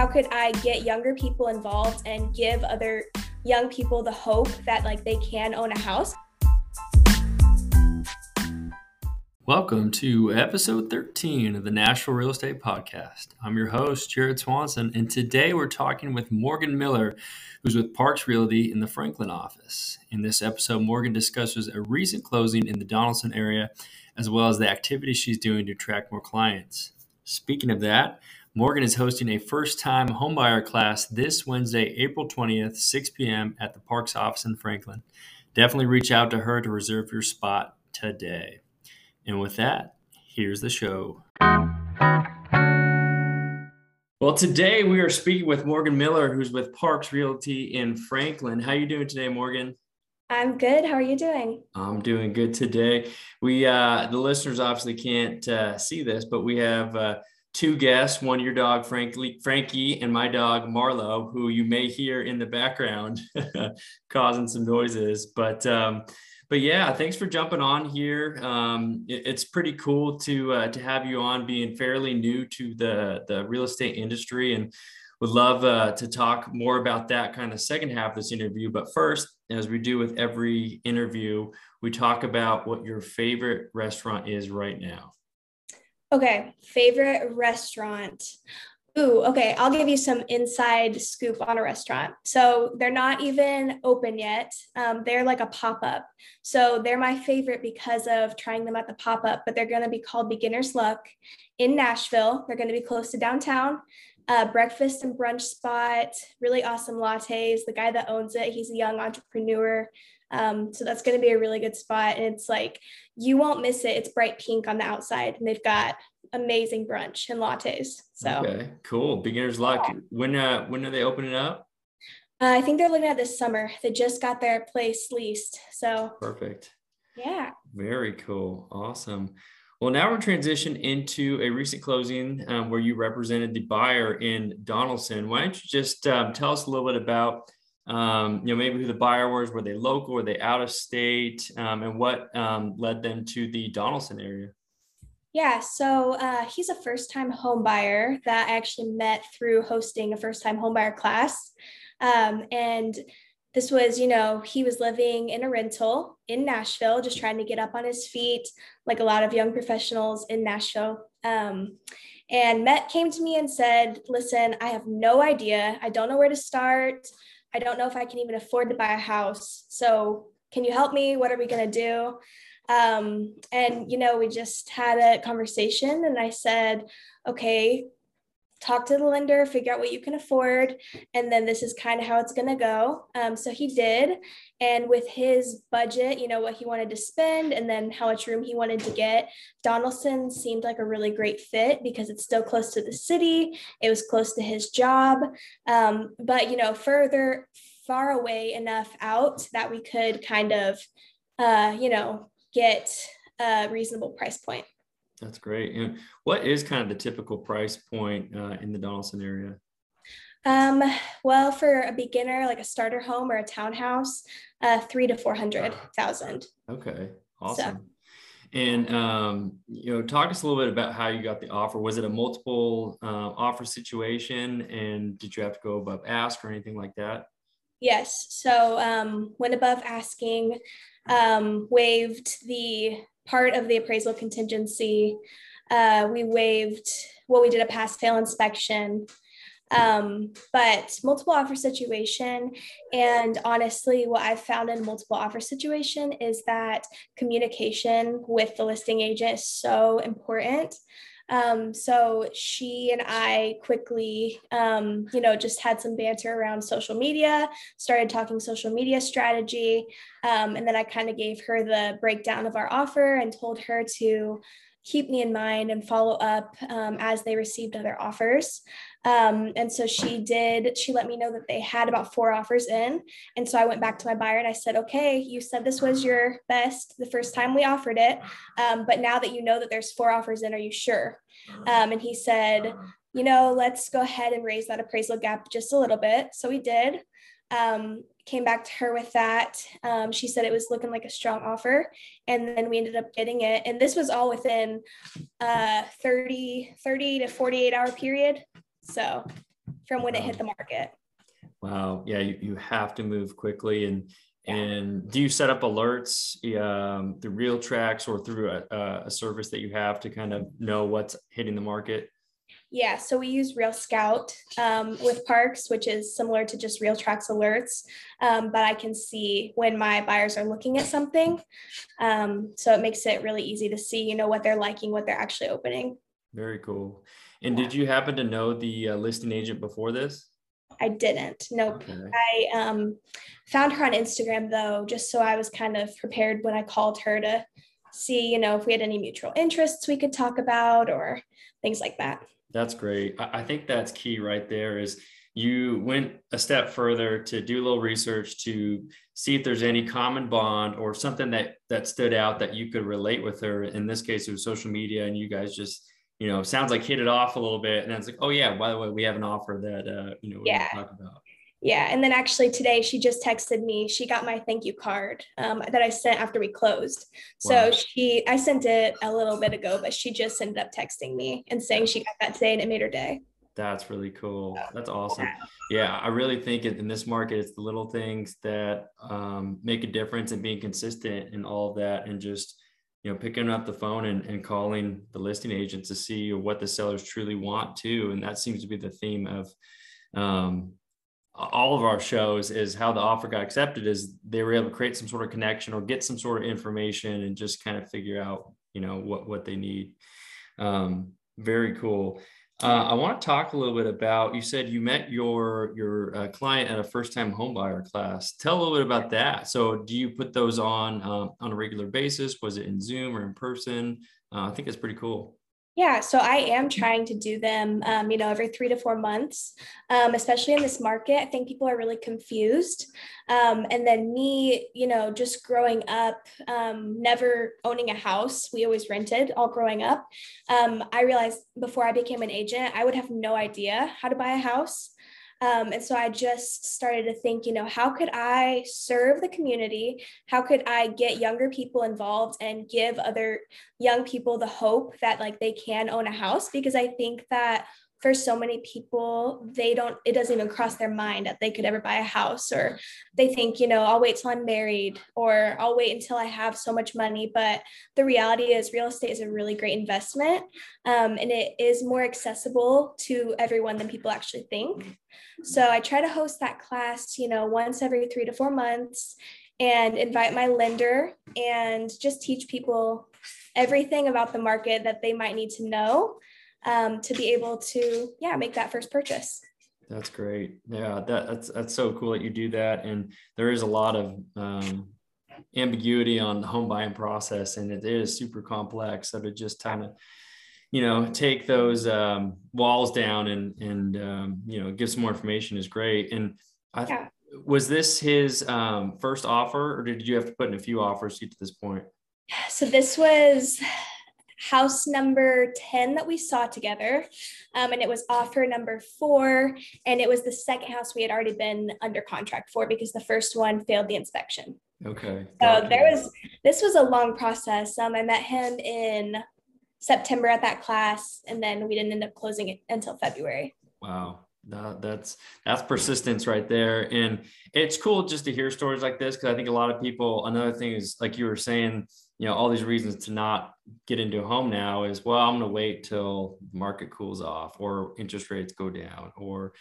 how could I get younger people involved and give other young people the hope that like they can own a house. Welcome to episode 13 of the Nashville Real Estate Podcast. I'm your host, Jared Swanson, and today we're talking with Morgan Miller, who's with Parks Realty in the Franklin office. In this episode, Morgan discusses a recent closing in the Donelson area, as well as the activities she's doing to attract more clients. Speaking of that, Morgan is hosting a first time homebuyer class this Wednesday, April 20th, 6 p.m. at the Parks office in Franklin. Definitely reach out to her to reserve your spot today. And with that, here's the show. Well, today we are speaking with Morgan Miller, who's with Parks Realty in Franklin. How are you doing today, Morgan? I'm good. How are you doing? I'm doing good today. We uh, the listeners obviously can't uh, see this, but we have uh, two guests, one your dog Frankie, Frankie, and my dog Marlo, who you may hear in the background causing some noises. But um, but yeah, thanks for jumping on here. Um, it, it's pretty cool to uh, to have you on, being fairly new to the the real estate industry, and would love uh, to talk more about that kind of second half of this interview. But first, as we do with every interview, we talk about what your favorite restaurant is right now. Okay, favorite restaurant. Ooh, okay. I'll give you some inside scoop on a restaurant. So they're not even open yet. Um, they're like a pop up. So they're my favorite because of trying them at the pop up, but they're going to be called Beginner's Luck in Nashville. They're going to be close to downtown. Uh, breakfast and brunch spot, really awesome lattes. The guy that owns it, he's a young entrepreneur. Um, so that's going to be a really good spot. And it's like, you won't miss it. It's bright pink on the outside and they've got amazing brunch and lattes. So okay, cool. Beginner's luck. When, uh, when are they opening up? Uh, I think they're looking at this summer. They just got their place leased. So perfect. Yeah. Very cool. Awesome. Well, now we're transitioning into a recent closing um, where you represented the buyer in Donelson. Why don't you just um, tell us a little bit about um, you know, maybe who the buyer was, were they local, were they out of state, um, and what um, led them to the Donelson area? Yeah, so uh, he's a first time home buyer that I actually met through hosting a first time home buyer class. Um, and this was, you know, he was living in a rental in Nashville, just trying to get up on his feet, like a lot of young professionals in Nashville. Um, and Met came to me and said, Listen, I have no idea. I don't know where to start. I don't know if I can even afford to buy a house. So can you help me? What are we going to do? Um, and, you know, we just had a conversation and I said, okay, talk to the lender, figure out what you can afford, and then this is kind of how it's going to go. Um, so he did. And with his budget, you know, what he wanted to spend and then how much room he wanted to get, Donelson seemed like a really great fit because it's still close to the city, it was close to his job. Um, but, you know, further, far away enough out that we could kind of, uh, you know, get a reasonable price point. That's great. And what is kind of the typical price point uh, in the Donelson area? Um, well, for a beginner, like a starter home or a townhouse, uh, three to four hundred thousand. Okay, awesome. So. And um, you know, talk us a little bit about how you got the offer. Was it a multiple uh, offer situation, and did you have to go above ask or anything like that? Yes. So um, went above asking, um, waived the part of the appraisal contingency. Uh, we waived, well, we did a pass fail inspection, um, but multiple offer situation. And honestly, what I've found in multiple offer situation is that communication with the listing agent is so important. Um, so she and I quickly, um, you know, just had some banter around social media, started talking social media strategy. Um, and then I kind of gave her the breakdown of our offer and told her to keep me in mind and follow up um, as they received other offers. Um, and so she did, she let me know that they had about four offers in. And so I went back to my buyer and I said, okay, you said this was your best the first time we offered it. Um, but now that you know that there's four offers in, are you sure? Um, and he said, you know, let's go ahead and raise that appraisal gap just a little bit. So we did. Um, came back to her with that. Um, she said it was looking like a strong offer. And then we ended up getting it. And this was all within uh, 30, 30 to 48 hour period. So from when wow. it hit the market. Wow. Yeah, you, you have to move quickly. And and do you set up alerts um, through RealTracs or through a, a service that you have to kind of know what's hitting the market? Yeah, so we use RealScout um, with Parks, which is similar to just RealTracs alerts, um, but I can see when my buyers are looking at something. Um, so it makes it really easy to see, you know, what they're liking, what they're actually opening. Very cool. And yeah. did you happen to know the uh, listing agent before this? I didn't. Nope. Okay. I um, found her on Instagram though, just so I was kind of prepared when I called her to see, you know, if we had any mutual interests we could talk about or things like that. That's great. I think that's key right there is you went a step further to do a little research to see if there's any common bond or something that that stood out that you could relate with her. In this case, it was social media and you guys just you know, sounds like hit it off a little bit. And it's like, oh yeah, by the way, we have an offer that uh, you know, we yeah. talk about. Yeah. And then actually today she just texted me. She got my thank you card um, that I sent after we closed. So she I sent it a little bit ago, but she just ended up texting me and saying she got that today and it made her day. That's really cool. That's awesome. Yeah, I really think in this market, it's the little things that um, make a difference and being consistent in all of that and just you know picking up the phone and, and calling the listing agent to see what the sellers truly want to and that seems to be the theme of um, all of our shows is how the offer got accepted is they were able to create some sort of connection or get some sort of information and just kind of figure out you know what what they need um, very cool uh, I want to talk a little bit about. You said you met your your uh, client at a first time homebuyer class. Tell a little bit about that. So, do you put those on um, on a regular basis? Was it in Zoom or in person? Uh, I think it's pretty cool. Yeah, so I am trying to do them, um, you know, every three to four months, um, especially in this market. I think people are really confused. Um, and then me, you know, just growing up, um, never owning a house, we always rented all growing up. Um, I realized before I became an agent, I would have no idea how to buy a house. Um, and so I just started to think, you know, how could I serve the community? How could I get younger people involved and give other young people the hope that like they can own a house? Because I think that for so many people they don't it doesn't even cross their mind that they could ever buy a house or they think you know i'll wait till i'm married or i'll wait until i have so much money. But the reality is real estate is a really great investment um, and it is more accessible to everyone than people actually think. So i try to host that class you know once every three to four months and invite my lender and just teach people everything about the market that they might need to know um, to be able to yeah make that first purchase. That's great. Yeah that, that's that's so cool that you do that. And there is a lot of um, ambiguity on the home buying process and it is super complex. So to just kind of you know take those um, walls down and and um, you know give some more information is great. And I, yeah. was this his um, first offer or did you have to put in a few offers to get to this point? So this was house number 10 that we saw together. Um, and it was offer number four. And it was the second house we had already been under contract for because the first one failed the inspection. Okay. So there was, this was a long process. Um, I met him in September at that class, and then we didn't end up closing it until February. Wow. That, that's that's persistence right there and it's cool just to hear stories like this because i think a lot of people another thing is like you were saying you know all these reasons to not get into a home now is well i'm going to wait till the market cools off or interest rates go down or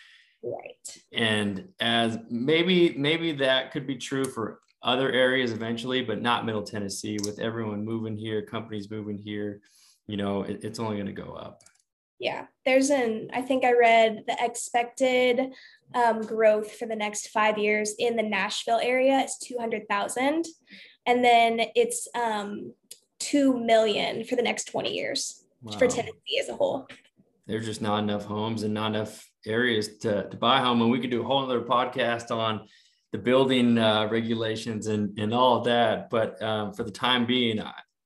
right. and as maybe maybe that could be true for other areas eventually but not middle tennessee with everyone moving here companies moving here you know it, it's only going to go up yeah there's an i think i read the expected um, growth for the next five years in the nashville area is 200000 and then it's um, two million for the next 20 years wow. for Tennessee as a whole. There's just not enough homes and not enough areas to, to buy a home. And we could do a whole other podcast on the building uh, regulations and, and all of that. But um, for the time being,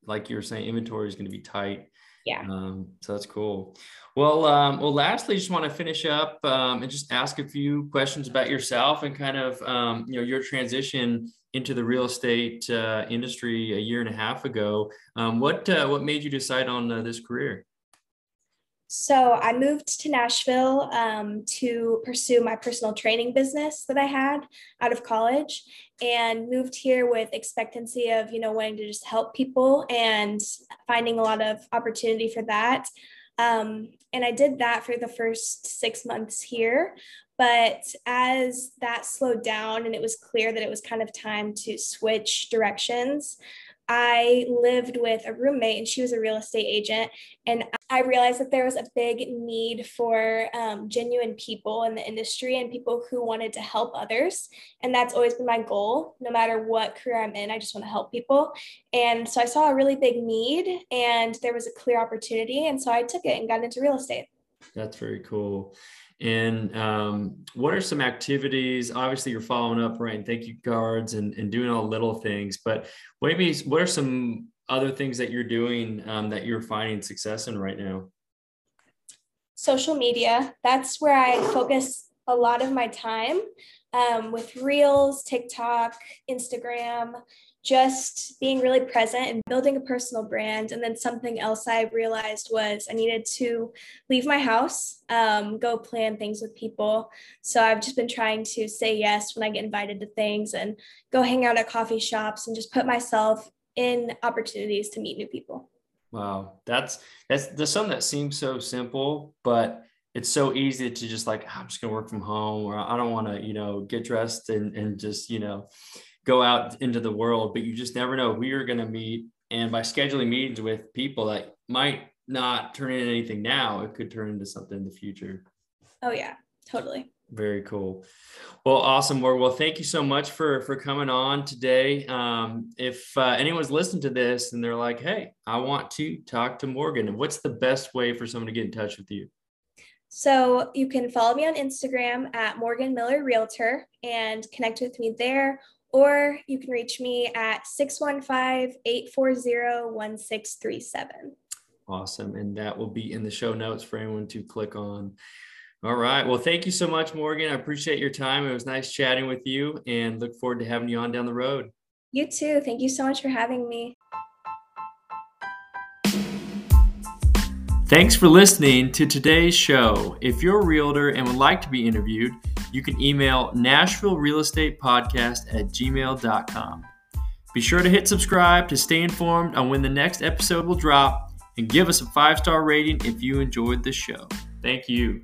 like you were saying, inventory is going to be tight. Yeah. Um, so that's cool. Well, um, well, lastly, just want to finish up um, and just ask a few questions about yourself and kind of, um, you know, your transition into the real estate uh, industry a year and a half ago. Um, what uh, what made you decide on uh, this career? So I moved to Nashville um, to pursue my personal training business that I had out of college, and moved here with expectancy of you know wanting to just help people and finding a lot of opportunity for that. Um, and I did that for the first six months here. But as that slowed down and it was clear that it was kind of time to switch directions, I lived with a roommate and she was a real estate agent. And I realized that there was a big need for um, genuine people in the industry and people who wanted to help others. And that's always been my goal, no matter what career I'm in. I just want to help people. And so I saw a really big need and there was a clear opportunity. And so I took it and got into real estate. That's very cool. And um, what are some activities? Obviously, you're following up, writing thank you cards and, and doing all little things, but maybe what are some other things that you're doing um, that you're finding success in right now? Social media. That's where I focus a lot of my time um, with Reels, TikTok, Instagram, just being really present and building a personal brand. And then something else I realized was I needed to leave my house, um, go plan things with people. So I've just been trying to say yes when I get invited to things and go hang out at coffee shops and just put myself in opportunities to meet new people. Wow, that's that's the something that seems so simple, but it's so easy to just like I'm just gonna work from home or I don't want to you know get dressed and and just you know go out into the world, but you just never know who you're going to meet. And by scheduling meetings with people that might not turn into anything now, it could turn into something in the future. Oh yeah, totally. Very cool. Well, awesome, Morgan. Well, thank you so much for for coming on today. Um, if uh, anyone's listening to this and they're like, "Hey, I want to talk to Morgan," what's the best way for someone to get in touch with you? So you can follow me on Instagram at Morgan Miller Realtor and connect with me there, or you can reach me at 615 840 1637. Awesome. And that will be in the show notes for anyone to click on. All right. Well, thank you so much, Morgan. I appreciate your time. It was nice chatting with you and look forward to having you on down the road. You too. Thank you so much for having me. Thanks for listening to today's show. If you're a realtor and would like to be interviewed, you can email Nashville Real Estate Podcast at gmail.com. Be sure to hit subscribe to stay informed on when the next episode will drop and give us a five star rating if you enjoyed the show. Thank you.